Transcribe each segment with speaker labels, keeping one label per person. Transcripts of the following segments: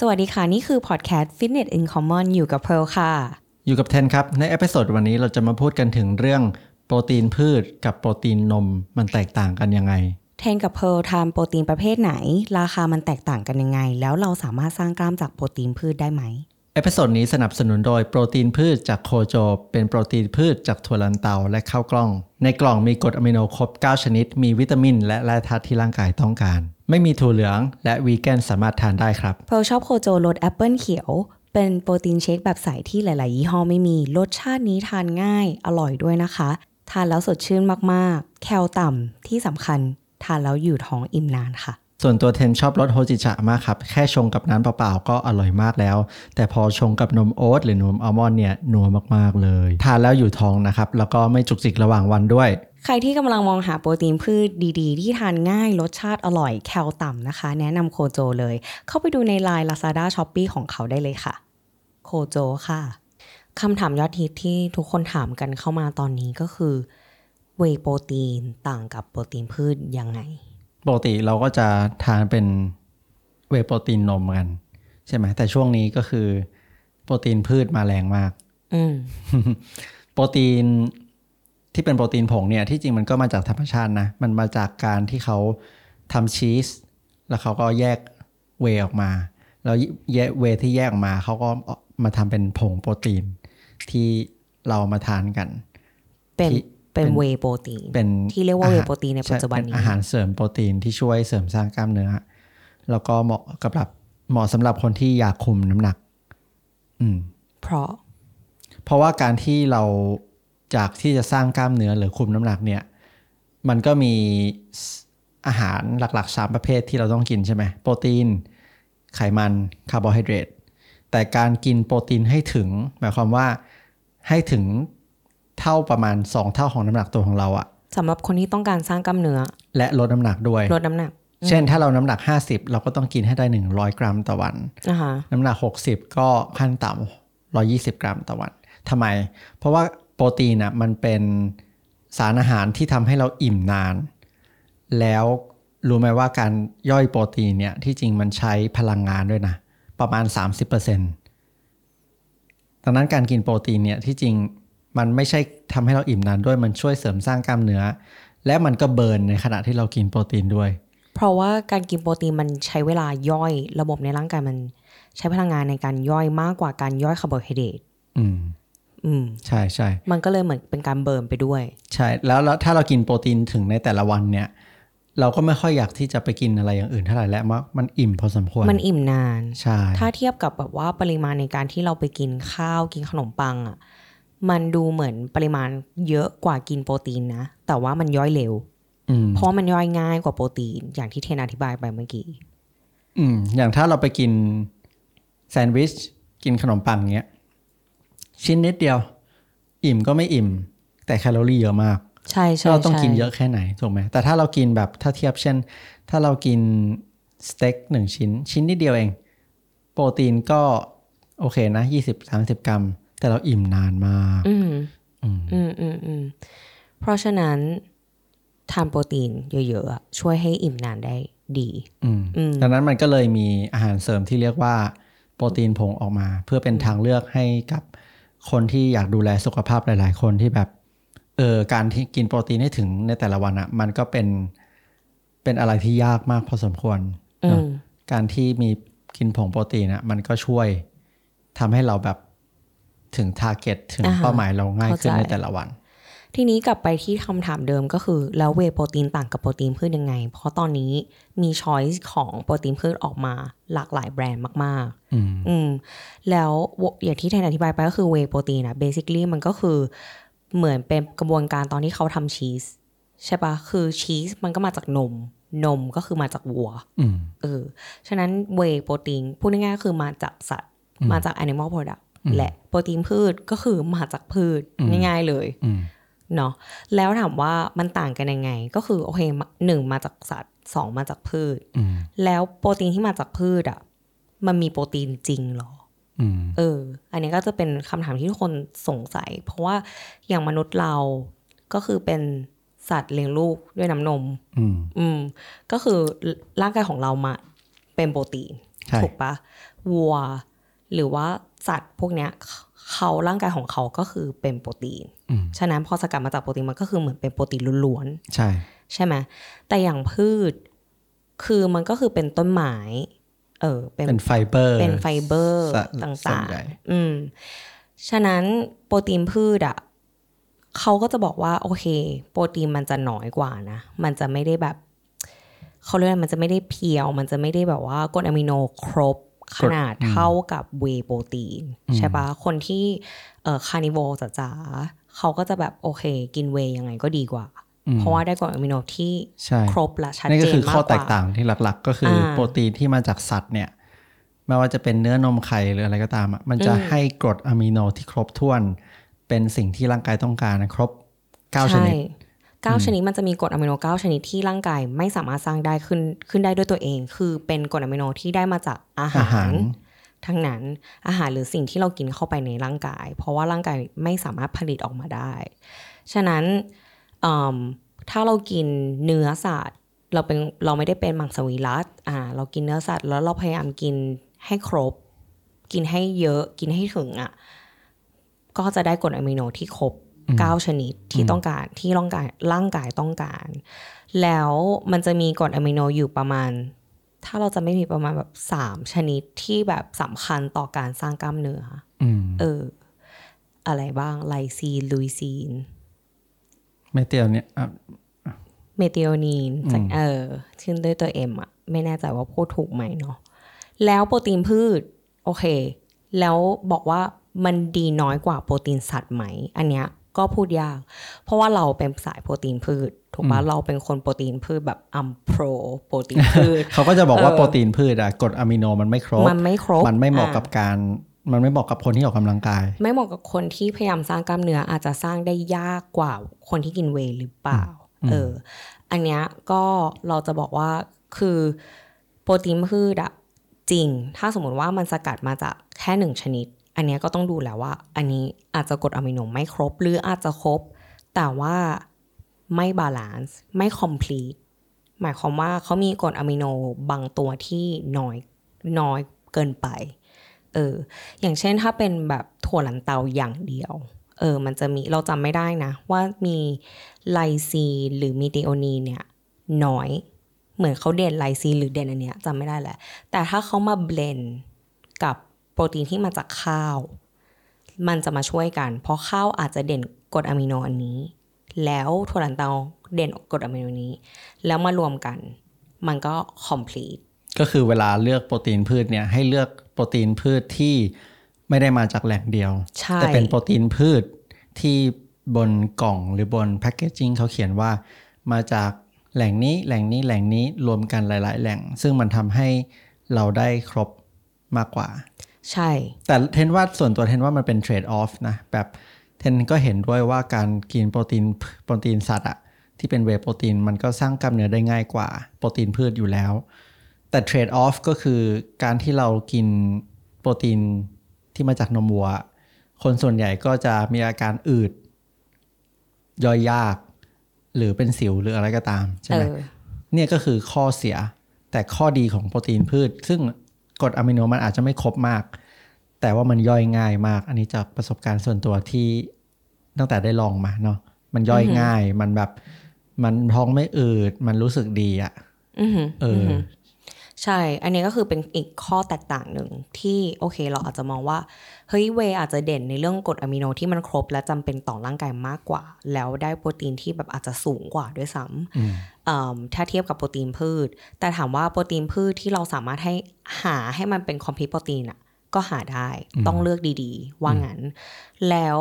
Speaker 1: สวัสดีค่ะ นี่คือพอดแคสต์ Fitness in Common อยู่กับเพร์ลค่ะ
Speaker 2: อยู่กับเทนครับ ใน episode วันนี้เราจะมาพูดกันถึงเรื่องโปรตีนพืชกับโปรตีนนมมันแตกต่างกันยังไง
Speaker 1: เทนกับเพร์ลทานโปรตีนประเภทไหน ราคามันแตกต่างกันยังไง แล้วเราสามารถสร้างกล้ามจากโปรตีนพืชได้ไหม
Speaker 2: episode นี้สนับสนุนโดยโปรตีนพืชจากโคโจ เป็นโปรตีนพืชจากถั่วลันเตาและข้าวกล้อง ในกล่องมีกรดอะมิโนครบ 9 ชนิด มีวิตามิน และแร่ธาตุที่ร่างกายต้องการ ไม่มีถั่วเหลืองและวีแกนสามารถทานได้ครับ
Speaker 1: เพร์ลชอบโคโจรสแอปเปิลเขียว เป็นโปรตีน shake แบบใสที่หลาย ๆ ยี่ห้อไม่มี รสชาตินี้ทานง่าย อร่อยด้วยนะคะ ทานแล้วสดชื่นมาก ๆ แคลต่ำที่สำคัญ ทานแล้วอยู่ท้องอิ่มนานค่ะ
Speaker 2: ส่วนตัวเทนชอบรสโฮจิชะมากครับ แค่ชงกับน้ำเปล่า ๆ ก็อร่อยมากแล้ว แต่พอชงกับนมโอ๊ตหรือนมอัลมอนด์เนี่ยนัวมาก ๆ เลย ทานแล้วอยู่ท้องนะครับ แล้วก็ไม่จุกจิกระหว่างวันด้วย
Speaker 1: ใครที่กำลังมองหาโปรตีนพืชดีๆ ที่ทานง่ายรสชาติอร่อยแคลต่ำนะคะ แนะนำโคโจเลย เข้าไปดูใน Line Lazada Shopee ของเขาได้เลยค่ะ โคโจค่ะคำถามยอดฮิตที่ทุกคนถามกันเข้ามาตอนนี้ก็คือเวย์โปรตีนต่างกับโปรตีนพืชยังไง
Speaker 2: ปกติเราก็จะทานเป็นเวย์โปรตีนนมกัน ใช่ไหมแต่ช่วงนี้ก็คือ โปรตีนพืชมาแรงมาก
Speaker 1: อืม
Speaker 2: โปรตีน ที่เป็นโปรตีนผงเนี่ยที่จริงมันก็มาจากธรรมชาตินะ มันมาจากการที่เขาทำชีส แล้วเขาก็แยกเวย์ออกมา แล้วแยกเวย์ที่แยกออกมาเขาก็เอามาทำเป็นผงโปรตีนที่เรามาทานกัน
Speaker 1: เป็น
Speaker 2: ที่
Speaker 1: เป็น
Speaker 2: เป็น
Speaker 1: เวย์โปรตีน
Speaker 2: เป็น
Speaker 1: ที่เรียกว่า
Speaker 2: อา
Speaker 1: เว
Speaker 2: หาร
Speaker 1: ย์โปรตีนในปัจจุบัน
Speaker 2: ใช่เป็
Speaker 1: นี้
Speaker 2: อาหารเสริมโปรตีนที่ช่วยเสริมสร้างกล้ามเนื้อ แล้วก็เหมาะกับแบบเหมาะสำหรับคนที่อยากคุมน้ำหนัก อืม
Speaker 1: เพราะ
Speaker 2: เพราะว่าการที่เรา จากที่จะสร้างกล้ามเนื้อหรือคุมน้ำหนักเนี่ยมันก็มีอาหารหลักๆสามประเภทที่เราต้องกินใช่ไหมโปรตีน ไขมันคาร์โบไฮเดรตแต่การกินโปรตีนให้ถึง หมายความว่าให้ถึงเท่าประมาณ 2 เท่าของน้ำหนักตัวของเราอะ
Speaker 1: สำหรับคนที่ต้องการสร้างกล้ามเนื้อ
Speaker 2: และลดน้ำหนักด้วย
Speaker 1: ลดน้ำหนัก
Speaker 2: เช่นถ้าเราน้ำหนัก 50 เราก็ต้องกินให้ได้ 100 กรัมต่อวัน
Speaker 1: นะคะ
Speaker 2: น้ำหนัก 60 ก็ขั้นต่ำ120 กรัมต่อวันทำไม เพราะว่า โปรตีนอะมันเป็นสารอาหารที่ทำให้เราอิ่มนาน แล้วรู้ไหมว่าการย่อยโปรตีนเนี่ยที่จริงมันใช้พลังงานด้วยนะ ประมาณ 30%ดังนั้นการกินโปรตีนเนี่ยที่จริงมันไม่ใช่ทำให้เราอิ่มนานด้วยมันช่วยเสริมสร้างกล้ามเนื้อ และมันก็ burn ในขณะที่เรากินโปรตีนด้วย
Speaker 1: เพราะว่าการกินโปรตีนมันใช้เวลาย่อย ระบบในร่างกายมันใช้พลังงานในการย่อยมากกว่าการย่อยคาร์โบไฮเดรต
Speaker 2: อืม
Speaker 1: อืม
Speaker 2: ใช่ใช่
Speaker 1: มันก็เลยเหมือนเป็นการ burn ไปด้วย
Speaker 2: ใช่แล้วแล้วถ้าเรากินโปรตีนถึงในแต่ละวันเนี่ย เราก็ไม่ค่อยอยากที่จะไปกินอะไรอย่างอื่นเท่าไหร่แล้วมันมันอิ่มพอสมควร
Speaker 1: มันอิ่มนาน
Speaker 2: ใช่
Speaker 1: ถ้าเทียบกับแบบว่าปริมาณในการที่เราไปกินข้าวกินขนมปังอะ่ะมันดูเหมือนปริมาณเยอะกว่ากินโปรตีนนะ แต่ว่ามันย่อยเร็ว
Speaker 2: อืม
Speaker 1: เพราะว่ามันย่อยง่ายกว่าโปรตีน อย่างที่เทนอธิบายไปเมื่อกี้
Speaker 2: อืม อย่างถ้าเราไปกินแซนด์วิชกินขนมปังเงี้ย ชิ้นนิดเดียว อิ่มก็ไม่อิ่ม แต่แคลอรี่เยอะมาก
Speaker 1: ใช่ใช่
Speaker 2: เราต้อง
Speaker 1: ใช่
Speaker 2: กินเยอะแค่ไหนถูกไหมแต่ถ้าเรากินแบบถ้าเทียบเช่น ถ้าเรากินสเต็กหนึ่งชิ้น ชิ้นนิดเดียวเอง โปรตีนก็โอเคนะยี่สิบสามสิบกรัม แต่เราอิ่มนานมาก
Speaker 1: อืม
Speaker 2: อืม
Speaker 1: อืมอืมอืมเพราะฉะนั้นทานโปรตีนเยอะๆอะช่วยให้อิ่มนานได้ดี
Speaker 2: อืม
Speaker 1: อืม
Speaker 2: ดังนั้นมันก็เลยมีอาหารเสริมที่เรียกว่าโปรตีนผงออกมา เพื่อเป็นทางเลือกให้กับ คนที่อยากดูแลสุขภาพหลาย ๆ คนที่แบบเออการที่กินโปรตีนให้ถึงในแต่ละวันอะ่ะ มันก็เป็นเป็นอะไรที่ยากมากพอสมควร
Speaker 1: อื
Speaker 2: เนอะ
Speaker 1: ม
Speaker 2: การที่มีกินผงโปรตีนอะ่ะ มันก็ช่วยทำให้เราแบบถึงทาร์เก็ตถึง
Speaker 1: อ่าฮะ
Speaker 2: เป้าหมายเราง่ายขึ้น
Speaker 1: เข้าใจ
Speaker 2: ในแต่ละวัน
Speaker 1: ทีนี้กลับไปที่คำถามเดิมก็คือ แล้วเวย์โปรตีนต่างกับโปรตีนพืชยังไง เพราะตอนนี้มีช้อยส์ของโปรตีนพืชออกมาหลากหลายแบรนด์มาก
Speaker 2: อืม
Speaker 1: ๆอืมแล้วอย่างที่แทนอธิบายไปก็คือเวย์โปรตีนอะเบสิค a ี y มันก็คือเหมือนเป็นกระบวนการตอนที่เขาทำชีสใช่ปะคือชีสมันก็มาจากนม นมก็คือมาจากวัว
Speaker 2: อืม
Speaker 1: เออฉะนั้นเวย์โปรตีนพูดง่ายๆก็คือมาจากสัตว์ มาจาก animal product และโปรตีนพืชก็คือมาจากพืชง่ายๆเลย
Speaker 2: อืม
Speaker 1: เนาะแล้วถามว่ามันต่างกันยังไง ก็คือโอเคหนึ่งมาจากสัตว์สองมาจากพืช
Speaker 2: อืม
Speaker 1: แล้วโปรตีนที่มาจากพืชอะมันมีโปรตีนจริงเหรอ
Speaker 2: อืม
Speaker 1: เออ อันนี้ก็จะเป็นคำถามที่ทุกคนสงสัย เพราะว่าอย่างมนุษย์เราก็คือเป็นสัตว์เลี้ยงลูกด้วยน้ำนม
Speaker 2: อืม
Speaker 1: อืมก็คือร่างกายของเรามาเป็นโปรตีน
Speaker 2: คช่
Speaker 1: ถูกปะวัว หรือว่าสัตว์พวกเนี้ย เขาร่างกายของเขาก็คือเป็นโปรตีน
Speaker 2: อืม
Speaker 1: ฉะนั้นพอสกัดมาจากโปรตีนมันก็คือเหมือนเป็นโปรตีนล้วน
Speaker 2: ใช่
Speaker 1: ๆใช่ไหมแต่อย่างพืช คือมันก็คือเป็นต้นไม้เออเป็น
Speaker 2: เป็นไฟเบอร์
Speaker 1: เป็นไฟเบอร์
Speaker 2: ซะ
Speaker 1: ต
Speaker 2: ส่วา
Speaker 1: นง
Speaker 2: ใหญ่
Speaker 1: ๆอืม ฉะนั้นโปรตีนพืชอะเขาก็จะบอกว่าโอเค โปรตีนมันจะน้อยกว่านะ มันจะไม่ได้แบบเขาเรียกอะไรมันจะไม่ได้เพียว มันจะไม่ได้แบบว่ากรดอะมิโนครบ ขนาดเท่ากับเวย์โปรตีนใช่ปะคนที่เอ่อคานิโวจ๋าๆเขาก็จะแบบโอเค กินเวย์ยังไงก็ดีกว่า เพราะว่าได้กรดอะมิโนที่
Speaker 2: ใช่
Speaker 1: ครบและชัด
Speaker 2: นี่
Speaker 1: เจ
Speaker 2: ก็
Speaker 1: น
Speaker 2: คือ
Speaker 1: มาก
Speaker 2: ข้อกแต
Speaker 1: ว่าก
Speaker 2: ต่างที่หลักๆ ก็คืออาโปรตีนที่มาจากสัตว์เนี่ยไม่ว่าจะเป็นเนื้อนมไข่หรืออะไรก็ตามอะมันจะให้กรดอะมิโนที่ครบถ้วน เป็นสิ่งที่ร่างกายต้องการนะครบ 9 ชนิด
Speaker 1: ใเก้าชนิดมันจะมีกรดอะมิโนเก้าชนิดที่ร่างกายไม่สามารถสร้างได้ขึ้นขึ้นได้ด้วยตัวเอง คือเป็นกรดอะมิโนที่ได้มาจากอาหา
Speaker 2: อาหารร
Speaker 1: ทั้งนั้นอาหารหรือสิ่งที่เรากินเข้าไปในร่างกาย เพราะว่าร่างกายไม่สามารถผลิตออกมาได้ ฉะนั้นอืมถ้าเรากินเนื้อสัตว์เราเป็นเราไม่ได้เป็นมังสวิรัตอ่าเรากินเนื้อสัตว์แล้วเราพยายามกินให้ครบ กินให้เยอะกินให้ถึงอะก็จะได้กรดอะมิโนที่ครบ เก้าชนิดที่ต้องการที่ร่างกายร่างกายต้องการ แล้วมันจะมีกรดอะมิโนอยู่ประมาณ ถ้าเราจะไม่มีประมาณแบบสามชนิดที่แบบสำคัญต่อการสร้างกล้ามเนื้อ
Speaker 2: อืม
Speaker 1: เออ อะไรบ้าง lysine leucine
Speaker 2: เมเตียวเนี่ยอะ
Speaker 1: เมทิโอนีนจากเออชื่อด้วยตัวเอ็มอะไม่แน่ใจว่าพูดถูกไหมเนาะแล้วโปรตีนพืช โอเค แล้วบอกว่ามันดีน้อยกว่าโปรตีนสัตว์ไหม อันเนี้ย ก็พูดยาก เพราะว่าเราเป็นสายโปรตีนพืชถูกปะเราเป็นคนโปรตีนพืชแบบอัมโปรโปรตีนพืช
Speaker 2: เขาก็จะบอกว่า
Speaker 1: เออ
Speaker 2: โปรตีนพืชอะกรดอะมิโนมันไม่ครบ
Speaker 1: มันไม่ครบ
Speaker 2: มันไม่เหมาะ
Speaker 1: อ่
Speaker 2: กับการมันไม่เหมาะกับคนที่ออกกำลังกาย
Speaker 1: ไม่เหมาะกับคนที่พยายามสร้างกล้ามเนื้ออาจจะสร้างได้ยากกว่าคนที่กินเวย์หรือเปล่าเอออันเนี้ยก็เราจะบอกว่าคือโปรตีนพืชอะจริง ถ้าสมมติว่ามันสกัดมาจากแค่หนึ่งชนิด อันนี้ก็ต้องดูแล้วว่า อันนี้อาจจะกรดอะมิโนไม่ครบ หรืออาจจะครบ แต่ว่าไม่ balance ไม่ complete หมายความว่าเขามีกรดอะมิโนบางตัวที่น้อยน้อยเกินไปเอออย่างเช่นถ้าเป็นแบบถั่วลันเตาอย่างเดียวเออมันจะมีเราจำไม่ได้นะ ว่ามี lysine หรือมีเดโอนีเนี่ยน้อย เหมือนเขาเด่น lysine หรือเด่นอันเนี้ยจำไม่ได้แหละ แต่ถ้าเขามา blend กับ โปรตีนที่มาจากข้าว มันจะมาช่วยกัน เพราะข้าวอาจจะเด่นกรดอะมิโนอันนี้ แล้วถั่วลันเตาเด่นกรดอะมิโนนี้ แล้วมารวมกัน มันก็ complete
Speaker 2: ก็คือเวลาเลือกโปรตีนพืชเนี่ยให้เลือกโปรตีนพืชที่ไม่ได้มาจากแหล่งเดียว
Speaker 1: ใช่
Speaker 2: แต่เป็นโปรตีนพืชที่บนกล่องหรือบนแพคเกจจิ้งเขาเขียนว่ามาจากแหล่งนี้แหล่งนี้แหล่งนี้รวมกันหลาย ๆ แหล่ง ซึ่งมันทำให้เราได้ครบมากกว่า
Speaker 1: ใช่
Speaker 2: แต่เทนว่าส่วนตัวเทนว่ามันเป็นเทรดออฟนะ แบบเทนก็เห็นด้วยว่าการกินโปรตีนโปรตีนสัตว์อะที่เป็นเวย์โปรตีนมันก็สร้างกล้ามเนื้อได้ง่ายกว่าโปรตีนพืชอยู่แล้ว แต่เทรดออฟก็คือการที่เรากินโปรตีนที่มาจากนมวัว คนส่วนใหญ่ก็จะมีอาการอืด ย่อยยาก หรือเป็นสิวหรืออะไรก็ตามใช่
Speaker 1: เอ
Speaker 2: ไหม
Speaker 1: อ
Speaker 2: เนี่ยก็คือข้อเสียแต่ข้อดีของโปรตีนพืช ซึ่งกรดอะมิโนมันอาจจะไม่ครบมาก แต่ว่ามันย่อยง่ายมาก อันนี้จากประสบการณ์ส่วนตัวที่ตั้งแต่ได้ลองมาเนาะมันย่อยง่าย มันแบบ มันท้องไม่อืดมันรู้สึกดีอะ
Speaker 1: อือหือ
Speaker 2: เอออ
Speaker 1: ใช่ อันนี้ก็คือเป็นอีกข้อแตกต่างหนึ่งที่โอเคเราอาจจะมองว่า เฮ้ยเวย์อาจจะเด่นในเรื่องกรดอะมิโนที่มันครบ และจำเป็นต่อร่างกายมากกว่า แล้วได้โปรตีนที่แบบอาจจะสูงกว่าด้วยซ้ำอืมถ้าเทียบกับโปรตีนพืช แต่ถามว่าโปรตีนพืชที่เราสามารถให้หาให้มันเป็นคอมพลีทโปรตีนอะ ก็หาได้ต้องเลือกดีๆ ว่างั้น แล้ว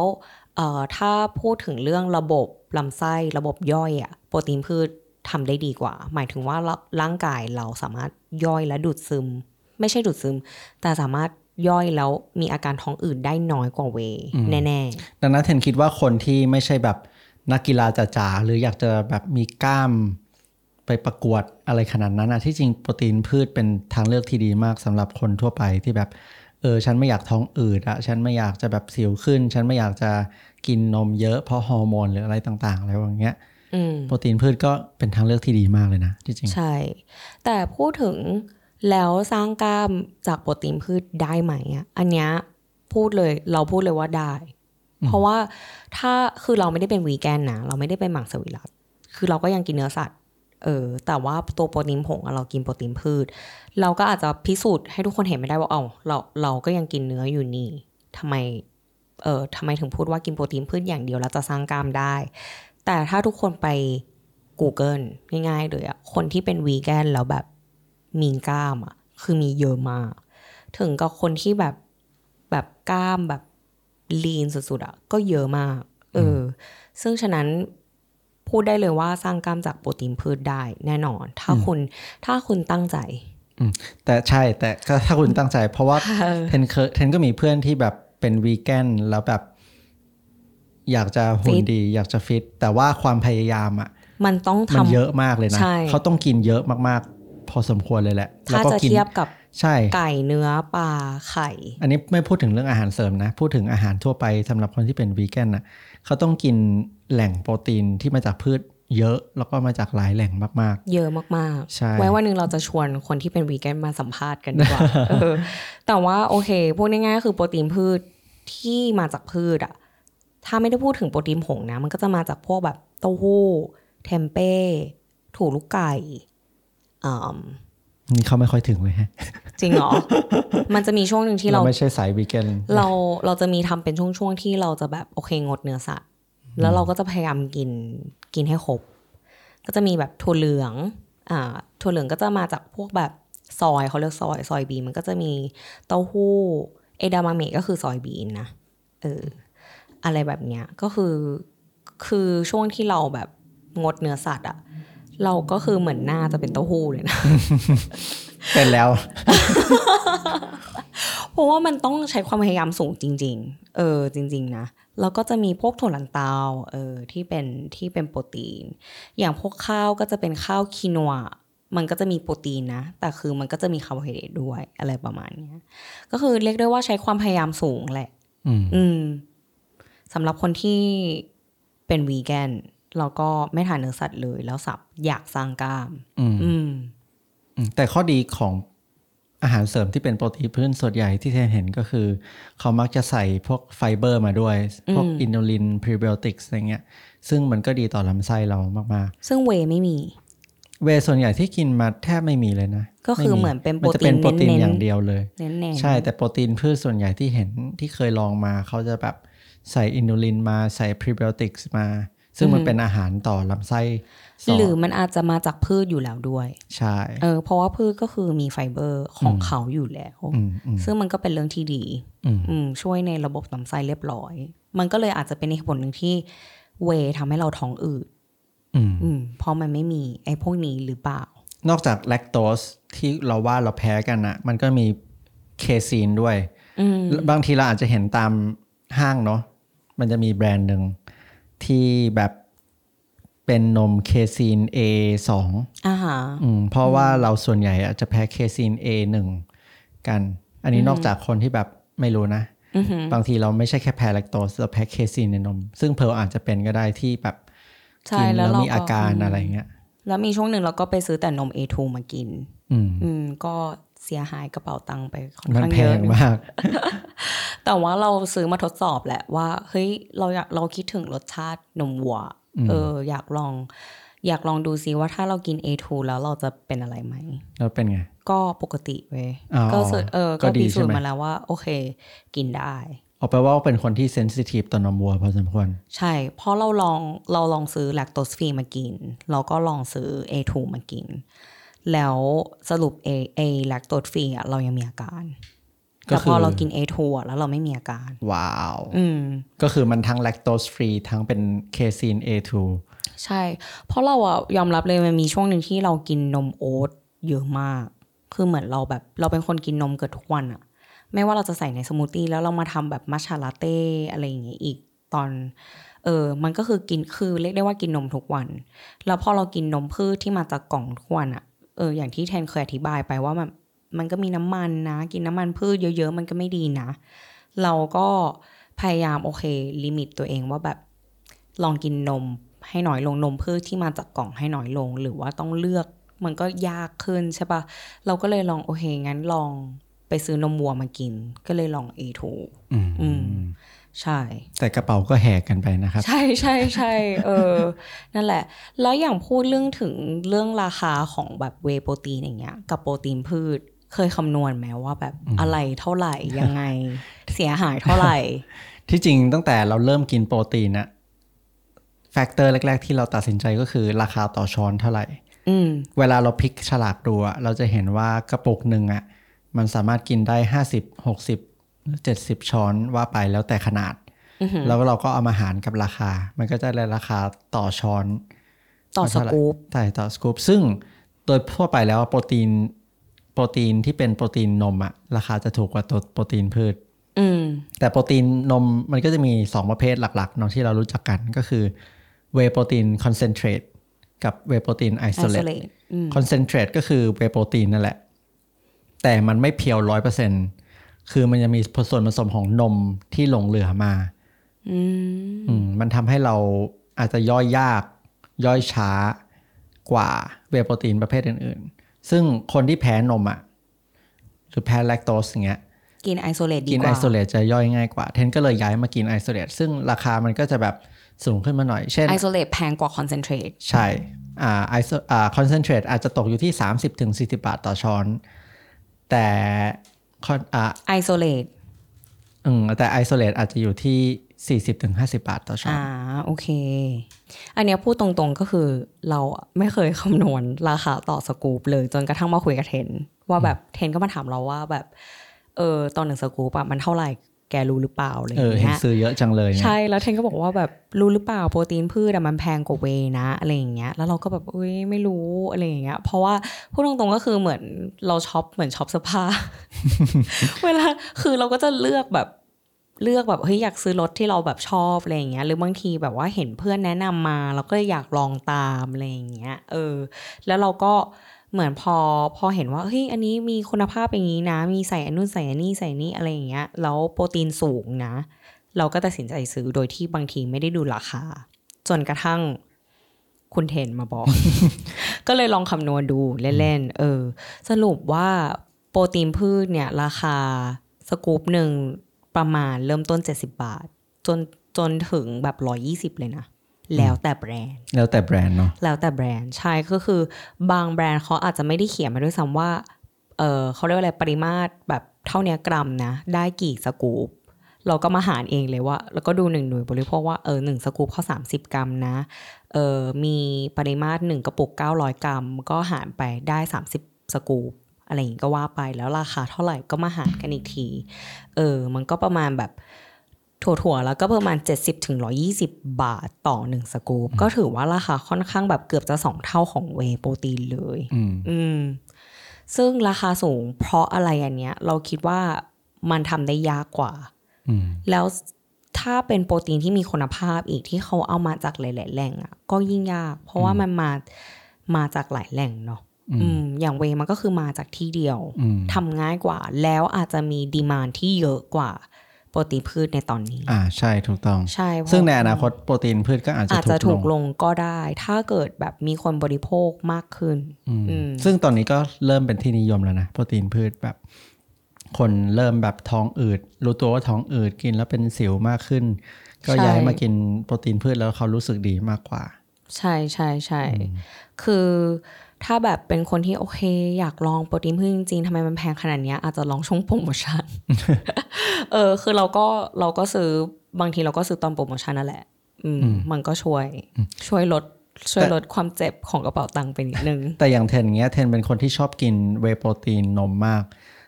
Speaker 1: เอ่อถ้าพูดถึงเรื่องระบบลำไส้ระบบย่อยอะโปรตีนพืชทำได้ดีกว่า หมายถึงว่าเราร่างกายเราสามารถย่อยและดูดซึม ไม่ใช่ดูดซึม แต่สามารถย่อยแล้วมีอาการท้องอืดได้น้อยกว่าเวย์แน่
Speaker 2: ดังนั้นเทนคิดว่าคนที่ไม่ใช่แบบนักกีฬาจ๋าๆหรืออยากจะแบบมีกล้ามไปประกวดอะไรขนาดนั้นนะที่จริงโปรตีนพืชเป็นทางเลือกที่ดีมากสำหรับคนทั่วไปที่แบบ เออฉันไม่อยากท้องอืดอะฉันไม่อยากจะแบบสิวขึ้น ฉันไม่อยากจะกินนมเยอะเพราะฮอร์โมนหรืออะไรต่างๆ อะไรอย่างเงี้ย
Speaker 1: ๆอืม
Speaker 2: โปรตีนพืชก็เป็นทางเลือกที่ดีมากเลยนะที่จริง
Speaker 1: ใช่ แต่พูดถึงแล้วสร้างกล้ามจากโปรตีนพืชได้ไหมอะอันเนี้ยพูดเลยเราพูดเลยว่าได้ เพราะว่าถ้าคือเราไม่ได้เป็นวีแกนนะเราไม่ได้เป็นหมังสวิรัตคือเราก็ยังกินเนื้อสัตว์ เออแต่ว่าตัวโปรตีนผงอะเรากินโปรตีนพืช เราก็อาจจะพิสูจน์ให้ทุกคนเห็นไม่ได้ว่าเอ้าเราเราก็ยังกินเนื้ออยู่นี่ทำไมเออทำไมถึงพูดว่ากินโปรตีนพืชอย่างเดียวแล้วจะสร้างกล้ามได้ แต่ถ้าทุกคนไป Google ง่ายๆเลยอะคนที่เป็นวีแกนแล้วแบบมีกล้ามอะคือมีเยอะมาก ถึงกับคนที่แบบแบบกล้ามแบบลีนสุดๆอะก็เยอะมาก เออ ซึ่งฉะนั้น พูดได้เลยว่าสร้างกล้ามจากโปรตีนพืชได้แน่นอน ถ้าคุณถ้าคุณตั้งใจ
Speaker 2: อืมแต่ใช่แต่ก็ถ้าคุณตั้งใจ เพราะว่า
Speaker 1: เออ
Speaker 2: เทนเคยเทนก็มีเพื่อนที่แบบเป็นวีแกนแล้วแบบ อยากจะหุ่น
Speaker 1: ฟิต
Speaker 2: ดี อยากจะฟิต แต่ว่าความพยายามอะ
Speaker 1: มันต้อง
Speaker 2: มัน
Speaker 1: ทำ
Speaker 2: เยอะมากเลยนะ
Speaker 1: ใช่
Speaker 2: เขาต้องกินเยอะมากๆ พอสมควรเลยแหละแล้ว
Speaker 1: ถ้า
Speaker 2: ก็
Speaker 1: จะ
Speaker 2: กิน
Speaker 1: เทียบกับ
Speaker 2: ใช่
Speaker 1: ไก่เนื้อปลาไข่
Speaker 2: อันนี้ไม่พูดถึงเรื่องอาหารเสริมนะ พูดถึงอาหารทั่วไปสำหรับคนที่เป็นวีแกนนะ เขาต้องกินแหล่งโปรตีนที่มาจากพืชเยอะแล้วก็มาจากหลายแหล่งมาก
Speaker 1: เยอะมาก
Speaker 2: ใช่
Speaker 1: ๆไว้วันหนึ่งเราจะชวนคนที่เป็นวีแกนมาสัมภาษณ์กันดีกว่าเออแต่ว่าโอเคพูดง่ายๆก็คือโปรตีนพืชที่มาจากพืชอะถ้าไม่ได้พูดถึงโปรตีนผงนะ มันก็จะมาจากพวกแบบเต้าหู้ เทมเป้ ถูลูกไก่อ่า
Speaker 2: ๆ นี่เขาไม่ค่อยถึงเลยฮะ
Speaker 1: จริงเหรอ มันจะมีช่วงหนึ่งที่
Speaker 2: เรา
Speaker 1: เรา
Speaker 2: ไม่ใช่สายวีแกน
Speaker 1: เราเราจะมีทำเป็นช่วงๆที่เราจะแบบโอเคงดเนื้อสัตว์แล้วเราก็จะพยายามกินกินให้ครบ ก็จะมีแบบถั่วเหลืองอ่าถั่วเหลืองก็จะมาจากพวกแบบซอยเขาเรียกซอยซอยบีนมันก็จะมีเต้าหู้เอดามามะก็คือซอยบีนนะเอออะไรแบบเนี้ยก็คือคือช่วงที่เราแบบงดเนื้อสัตว์อะ เราก็คือเหมือนหน้าจะเป็นเต้าหู้เลยนะ
Speaker 2: เป็นแล้ว
Speaker 1: เพราะว่ามันต้องใช้ความพยายามสูงจริง ๆ เออ จริง ๆ นะ แล้วก็จะมีพวกถั่วลันเตา เออ ที่เป็นที่เป็นโปรตีน อย่างพวกข้าวก็จะเป็นข้าวคีนัวมันก็จะมีโปรตีนนะ แต่คือมันก็จะมีคาร์โบไฮเดรตด้วยอะไรประมาณเนี้ยก็คือเรียกได้ว่าใช้ความพยายามสูงแหละ
Speaker 2: อืม
Speaker 1: อืมสำหรับคนที่เป็นวีแกน แล้วก็ไม่ทานเนื้อสัตว์เลย แล้วสับอยากสร้างกล้าม
Speaker 2: อืม
Speaker 1: อืม
Speaker 2: อืมแต่ข้อดีของอาหารเสริมที่เป็นโปรตีนพืชส่วนใหญ่ที่เทนเห็นก็คือ เขามักจะใส่พวกไฟเบอร์มาด้วย พวก inulin prebiotics อะไรเงี้ย ซึ่งมันก็ดีต่อลำไส้เรามาก
Speaker 1: ซึ่งเวย์ไม่มี
Speaker 2: ๆเวย์ส่วนใหญ่ที่กินมาแทบไม่มีเลยนะ
Speaker 1: ก็คือเหมือนเป็น
Speaker 2: มันจะเป็น
Speaker 1: โป
Speaker 2: โป
Speaker 1: ร
Speaker 2: ร
Speaker 1: ตี
Speaker 2: ตี
Speaker 1: น
Speaker 2: น
Speaker 1: เน้นๆ
Speaker 2: อย่างเดียวเลย
Speaker 1: แน่ๆ
Speaker 2: ใช่แต่โปรตีนพืชส่วนใหญ่ที่เห็นที่เคยลองมา เขาจะแบบใส่ inulin มาใส่ prebiotics มา ซึ่งมันเป็นอาหารต่อลำไส้สอ
Speaker 1: หรือมันอาจจะมาจากพืชอยู่แล้วด้วย
Speaker 2: ใช่
Speaker 1: เออเพราะว่าพืชก็คือมีไฟเบอร์ของเขาอยู่แล้ว
Speaker 2: อืมอืม
Speaker 1: ซึ่งมันก็เป็นเรื่องที่ดี
Speaker 2: อืม
Speaker 1: อืมช่วยในระบบลำไส้เรียบร้อย มันก็เลยอาจจะเป็นเหตุผลหนึ่งที่เวย์ทำให้เราท้องอืด
Speaker 2: อืม
Speaker 1: อืมเพราะมันไม่มีไอ้พวกนี้หรือเปล่า
Speaker 2: นอกจากแลคโตสที่เราว่าเราแพ้กันนะมันก็มีเคซีนด้วย
Speaker 1: อืม
Speaker 2: บางทีเราอาจจะเห็นตามห้างเนาะมันจะมีแบรนด์หนึ่ง ที่แบบเป็นนมเคซีน A2
Speaker 1: อาหาร
Speaker 2: อืมเพราะว่าเราส่วนใหญ่อาจจะแพ้เคซีน A1 กัน อันนี้นอกจากคนที่แบบไม่รู้นะ
Speaker 1: อือหือบา
Speaker 2: งทีเราไม่ใช่แค่แพ้แลคโตสเราแพ้เคซีนในนม ซึ่งเพลอาจจะเป็นก็ได้ที่แบบ
Speaker 1: ใช่
Speaker 2: กิน
Speaker 1: แล้
Speaker 2: แล้วว
Speaker 1: เรา
Speaker 2: มีอาการ
Speaker 1: ม
Speaker 2: อะไรเงี้ย
Speaker 1: แล้วมีช่วงหนึ่งเราก็ไปซื้อแต่นม A2 มากิน
Speaker 2: อืม
Speaker 1: อืมก็ เสียหายกระเป๋าตังค์ไปค่อน
Speaker 2: มัน
Speaker 1: ข้าง
Speaker 2: แพ
Speaker 1: เยอะ
Speaker 2: งมาก
Speaker 1: แต่ว่าเราซื้อมาทดสอบแหละว่า เฮ้ยเราอยากเราคิดถึงรสชาตินมวัว เออ อยากลอง อยากลองดูซิว่าถ้าเรากิน A2 แล้วเราจะเป็นอะไรไหม
Speaker 2: แล้วเป็นไง
Speaker 1: ก็ปกติเว้ย
Speaker 2: อ๋อ
Speaker 1: ก็สุดเออ
Speaker 2: ก็
Speaker 1: ก็
Speaker 2: ดี
Speaker 1: พิสูจ
Speaker 2: ใช่ไห
Speaker 1: น์
Speaker 2: ม
Speaker 1: มาแล้วว่า โอเค กินได้
Speaker 2: เอาไปว่าเป็นคนที่เซนซิทีฟต่อนมวัวพอสมควร
Speaker 1: ใช่ เพราะเราลองเราลองซื้อแลคโตสฟรีมากิน เราก็ลองซื้อ A2 มากิน แล้วสรุป A A แลคโตสฟรีอะเรายังมีอาการ
Speaker 2: ก็
Speaker 1: แต่
Speaker 2: คื
Speaker 1: พ
Speaker 2: อ
Speaker 1: อเรากิน A2 อะแล้วเราไม่มีอาการ
Speaker 2: ว้าว
Speaker 1: อืม
Speaker 2: ก็คือมันทั้งแลคโตสฟรีทั้งเป็นเคซีน A2
Speaker 1: ใช่ เพราะเราอะยอมรับเลยมันมีช่วงหนึ่งที่เรากินนมโอ๊ตเยอะมาก คือเหมือนเราแบบ เราเป็นคนกินนมเกือบทุกวันอะไม่ว่าเราจะใส่ในสมูทตี้แล้วเรามาทำแบบมัทฉะลาเต้อะไรอย่างเงี้ยอีกตอน เออ มันก็คือกินคือเรียกได้ว่ากินนมทุกวัน แล้วพอเรากินนมพืชที่มาจากกล่องทุกวันอะ เอออย่างที่เทนเคยอธิบายไปว่ามันมันก็มีน้ำมันนะ กินน้ำมันพืชเยอะๆ มันก็ไม่ดีนะ เราก็พยายามโอเค ลิมิตตัวเองว่าแบบลองกินนมให้น้อยลงนมพืชที่มาจากกล่องให้น้อยลง หรือว่าต้องเลือกมันก็ยากขึ้นใช่ปะเราก็เลยลองโอเคงั้นลองไปซื้อนมวัวมากิน ก็เลยลอง A2
Speaker 2: อืม
Speaker 1: อืม ใช่
Speaker 2: แต่กระเป๋าก็แหกกันไปนะครับ
Speaker 1: ใช่ใช่ใช่เออ นั่นแหละ แล้วอย่างพูดเรื่องถึงเรื่องราคาของแบบเวโปรตีนอย่างเงี้ย กับโปรตีนพืชเคยคำนวณไหมว่าแบบอะไรเท่าไหร่ยังไง เสียหายเท่าไหร่
Speaker 2: ที่จริงตั้งแต่เราเริ่มกินโปรตีนอะแฟกเตอร์แรก ๆ ที่เราตัดสินใจก็คือราคาต่อช้อนเท่าไหร่
Speaker 1: อืม
Speaker 2: เวลาเราพลิกฉลากดูอะเราจะเห็นว่ากระปุกหนึ่งอะมันสามารถกินได้ห้าสิบหกสิบ เจ็ดสิบช้อนว่าไปแล้วแต่ขนาด แล้วเราก็เอามาหารกับราคา มันก็จะได้ราคาต่อช้อน
Speaker 1: ต่อสกู๊ป
Speaker 2: ใช่ต่อสกู๊ปซึ่งโดยทั่วไปแล้วโปรตีนโปรตีนที่เป็นโปรตีนนมอะราคาจะถูกกว่าตัวโปรตีนพืช
Speaker 1: อืม
Speaker 2: แต่โปรตีนนมมันก็จะมี2ประเภทหลักๆเนาะที่เรารู้จักกันก็คือเวโปรตีนคอนเซนเทรตกับเวโปรตีนไอโซเลต
Speaker 1: isolate อืม
Speaker 2: คอนเซนเทรตก็คือเวโปรตีนนั่นแหละ แต่มันไม่ pure ร้อยเปอร์เซ็นต์ คือมันจะมีส่วนผสมของนมที่หลงเหลือมา
Speaker 1: อืม
Speaker 2: อืมมันทำให้เราอาจจะย่อยยาก ย่อยช้ากว่าเวย์โปรตีนประเภทอื่น ๆ ซึ่งคนที่แพ้นมอะหรือแพ้แลคโตสอย่างเงี้ย
Speaker 1: กิน isolate ดี
Speaker 2: ก
Speaker 1: ว่า
Speaker 2: กิน isolateลตจะย่อยง่ายกว่า เทนก็เลยย้ายมากิน isolate ซึ่งราคามันก็จะแบบสูงขึ้นมาหน่อย เช่น
Speaker 1: isolateแพงกว่า concentrate
Speaker 2: ใช่อ่า iso อ่า concentrate อาจจะตกอยู่ที่ 30-40ถึง40บาทต่อช้อน แต่ con อ่า
Speaker 1: isolate อื
Speaker 2: มแต่ isolate อาจจะอยู่ที่ 40-50ถึง50บาทต่อช้อน
Speaker 1: อ่าโอเค อันเนี้ยพูดตรงๆก็คือเราอะไม่เคยคำนวณราคาต่อสกู๊ปเลยจนกระทั่งมาคุยกับเทน ว่าแบบเทนก็มาถามเราว่าแบบ เออตอนหนึ่งสกู๊ปอะมันเท่าไหร่ แกรู้หรือเปล่าอะไรอ
Speaker 2: ย่างเงี้ย เออ
Speaker 1: เห็น
Speaker 2: ซื้อเยอะจังเลยเนี่ย
Speaker 1: ใช่แล้วเทนก็บอกว่าแบบรู้หรือเปล่าโปรตีนพืชอะมันแพงกว่าเวย์นะอะไรอย่างเงี้ยแล้วเราก็แบบอุ้ยไม่รู้อะไรอย่างเงี้ยเพราะว่าพูดตรงๆก็คือเหมือนเราช็อปเหมือนช็อปเสื้อผ้าเวลาคือเราก็จะเลือกแบบเลือกแบบเฮ้ยอยากซื้อรถที่เราแบบชอบอะไรอย่างเงี้ยหรือบางทีแบบว่าเห็นเพื่อนแนะนำมาเราก็อยากลองตามอะไรอย่างเงี้ยเออ แล้วเราก็ เหมือนพอพอเห็นว่าเฮ้ยอันนี้มีคุณภาพอย่างนี้นะ มีใส่อันนู่นใส่อันนี้ใส่อันนี่อะไรอย่างเงี้ยแล้วโปรตีนสูงนะ เราก็ตัดสินใจซื้อโดยที่บางทีไม่ได้ดูราคา จนกระทั่งคุณเทนมาบอก ก็เลยลองคำนวณดูเล่นๆเออ สรุปว่าโปรตีนพืชเนี่ย ราคาสกู๊ปหนึ่งประมาณเริ่มต้น 70 บาท จนจนถึงแบบ 120 เลยนะ แล้วแต่แบรนด์
Speaker 2: แล้วแต่แบรนด์เนาะ
Speaker 1: แล้วแต่แบรนด์ใช่ก็คือบางแบรนด์เขาอาจจะไม่ได้เขียนมาด้วยซ้ำว่าเออเขาเรียกว่าอะไรปริมาตรแบบเท่าเนี้ยกรัมนะ ได้กี่สกู๊ปเราก็มาหารเองเลยว่า แล้วก็ดูหนึ่งหน่วยบริโภคว่าเออหนึ่งสกู๊ปเขา30กรัมนะเออมีปริมาตรหนึ่งกระปุก900กรัม ก็หารไปได้30สกู๊ปอะไรอย่างงี้ก็ว่าไปแล้วราคาเท่าไหร่ก็มาหารกันอีกที เออ มันก็ประมาณแบบ ถั่วๆแล้วก็ประมาณ 70ถึง120บาทต่อหนึ่งสกู๊ปก็ถือว่าราคาค่อนข้างแบบเกือบจะสองเท่าของเวย์โปรตีนเลย
Speaker 2: อืม
Speaker 1: อืมซึ่งราคาสูงเพราะอะไรอันเนี้ย เราคิดว่ามันทำได้ยากกว่า
Speaker 2: อืม
Speaker 1: แล้วถ้าเป็นโปรตีนที่มีคุณภาพอีกที่เขาเอามาจากหลาย ๆ แหล่งอะก็ยิ่งยาก เพราะว่ามันมามาจากหลายแหล่งเนาะอืมอย่างเวย์มันก็คือมาจากที่เดียว
Speaker 2: อืม
Speaker 1: ทำง่ายกว่า แล้วอาจจะมีดีมานที่เยอะกว่า โปรตีนพืชในตอนนี้
Speaker 2: อ่าใช่ถูกต้อง
Speaker 1: ใช่เพราะ
Speaker 2: ซึ่งในอนาคตโปรตีนพืชก็อาจจะ
Speaker 1: อาจจะ
Speaker 2: ถู
Speaker 1: ถู
Speaker 2: ก
Speaker 1: ก
Speaker 2: ล
Speaker 1: ล
Speaker 2: ง
Speaker 1: งก็ได้ ถ้าเกิดแบบมีคนบริโภคมากขึ้น
Speaker 2: อืม
Speaker 1: อืม
Speaker 2: ซึ่งตอนนี้ก็เริ่มเป็นที่นิยมแล้วนะ โปรตีนพืชแบบ คนเริ่มแบบท้องอืด รู้ตัวว่าท้องอืดกินแล้วเป็นสิวมากขึ้น ก็ย้ายมากินโปรตีนพืชแล้วเขารู้สึกดีมากกว่า
Speaker 1: ใช่ใช่ใช่คือ ถ้าแบบเป็นคนที่โอเค อยากลองโปรตีนพืชจริงๆทำไมมันแพงขนาดเนี้ยอาจจะลองช่วงโปรโมชั่น เออ คือเราก็เราก็ซื้อบางทีเราก็ซื้อตอนโปรโมชั่นนั่นแหละ อืม มันก็ช่วย ช่วยลดช่วยลดความเจ็บของกระเป๋าตังค์ไปนิดนึง
Speaker 2: แต่อย่างเทนเงี้ยเทนเป็นคนที่ชอบกินเวย์โปรตีนนมมาก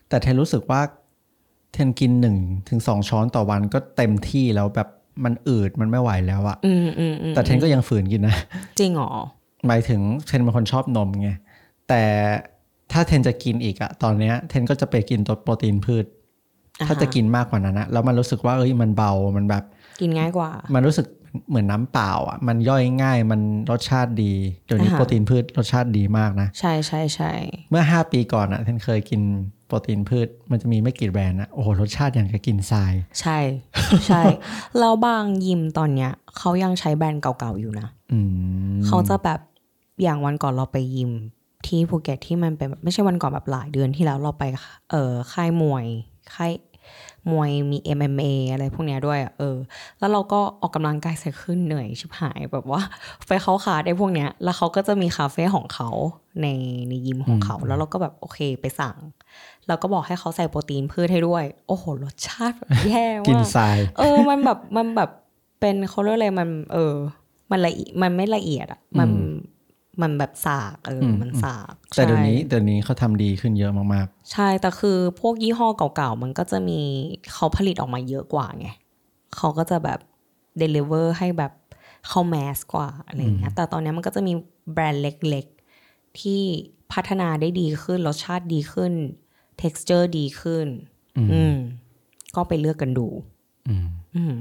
Speaker 2: แต่เทนรู้สึกว่าเทนกินหนึ่งถึงสองช้อนต่อวันก็เต็มที่แล้วแบบมันอืดมันไม่ไหวแล้วอะ
Speaker 1: อืมอืมอืม
Speaker 2: แต่เทนก็ยังฝืนกินนะ
Speaker 1: จริงเหรอ
Speaker 2: หมายถึงเทนเป็นคนชอบนมไงแต่ถ้าเทนจะกินอีกอะตอนเนี้ยเทนก็จะไปกินตัวโปรตีนพืช ถ้าจะกินมากกว่านั้นนะแล้วมันรู้สึกว่าเอ้ยมันเบามันแบบ
Speaker 1: กินง่ายกว่า
Speaker 2: มันรู้สึกเหมือนน้ำเปล่าอะมันย่อยง่ายมันรสชาติดีเดี๋ยวนี้
Speaker 1: อ่าฮะ
Speaker 2: โปรตีนพืชรสชาติดีมากนะ
Speaker 1: ใช่ใช่ใช่
Speaker 2: เมื่อ 5 ปีก่อนอะเทนเคยกินโปรตีนพืชมันจะมีไม่กี่แบรนด์นะโอ้โหรสชาติอย่างกับกินทราย
Speaker 1: ใช่ใช่แล้วบางยิมตอนเนี้ยเขายังใช้แบรนด์เก่าๆอยู่นะ
Speaker 2: อืม
Speaker 1: เขาจะแบบ อย่างวันก่อนเราไปยิมที่ภูเก็ตที่มันเป็นแบบไม่ใช่วันก่อนแบบหลายเดือนที่แล้วเราไปเออค่ายมวยค่ายมวยมี MMA อะไรพวกเนี้ยด้วยอะเออ แล้วเราก็ออกกำลังกายใส่ขึ้นเหนื่อยชิบหายแบบว่า ไปเข้าคาได้พวกเนี้ย แล้วเขาก็จะมีคาเฟ่ของเขาในในยิมของเขา แล้วเราก็แบบโอเคไปสั่ง แล้วก็บอกให้เขาใส่โปรตีนพืชให้ด้วย โอ้โห รสชาติแบบแย่มาก
Speaker 2: กินทราย
Speaker 1: เออ มันแบบมันแบบเป็นเขาเรียกอะไรมัน เออ มันละเอียดมันไม่ละเอียดอะมัน มันแบบสากเอออ
Speaker 2: ม
Speaker 1: มันสาก
Speaker 2: แต่เดี๋ยว
Speaker 1: ใช่
Speaker 2: นี้เดี๋ยวนี้เขาทำดีขึ้นเยอะมาก
Speaker 1: ใช่แต่คือพวกยี่ห้อเก่าๆ มันก็จะมีเขาผลิตออกมาเยอะกว่าไงเขาก็จะแบบ deliver ให้แบบเข้าแมสกว่าอะไรอย่างเงี้ยแต่ตอนเนี้ยมันก็จะมีแบรนด์เล็กๆ ที่พัฒนาได้ดีขึ้นรสชาติดีขึ้น texture ดีขึ้น อืมก็ไปเลือกกันดู
Speaker 2: ๆอืม
Speaker 1: อืม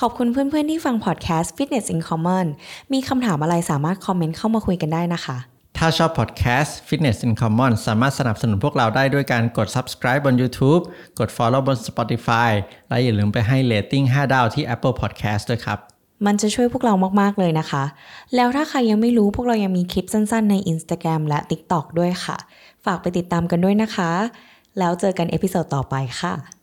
Speaker 1: ขอบคุณเพื่อนๆที่ฟังพอดแคสต์ Fitness in Common มีคำถามอะไรสามารถคอมเมนต์เข้ามาคุยกันได้นะคะ
Speaker 2: ถ้าชอบพอดแคสต์ Fitness in Common สามารถสนับสนุนพวกเราได้ด้วยการกด subscribe บน YouTube กด follow บน Spotify และอย่าลืมไปให้ rating 5ดาวที่ Apple Podcast ด้วยครับ
Speaker 1: มันจะช่วยพวกเรามากๆเลยนะคะ แล้วถ้าใครยังไม่รู้พวกเรายังมีคลิปสั้นๆ ใน Instagram และ TikTok ด้วยค่ะ ฝากไปติดตามกันด้วยนะคะ แล้วเจอกัน episode ต่อไปค่ะ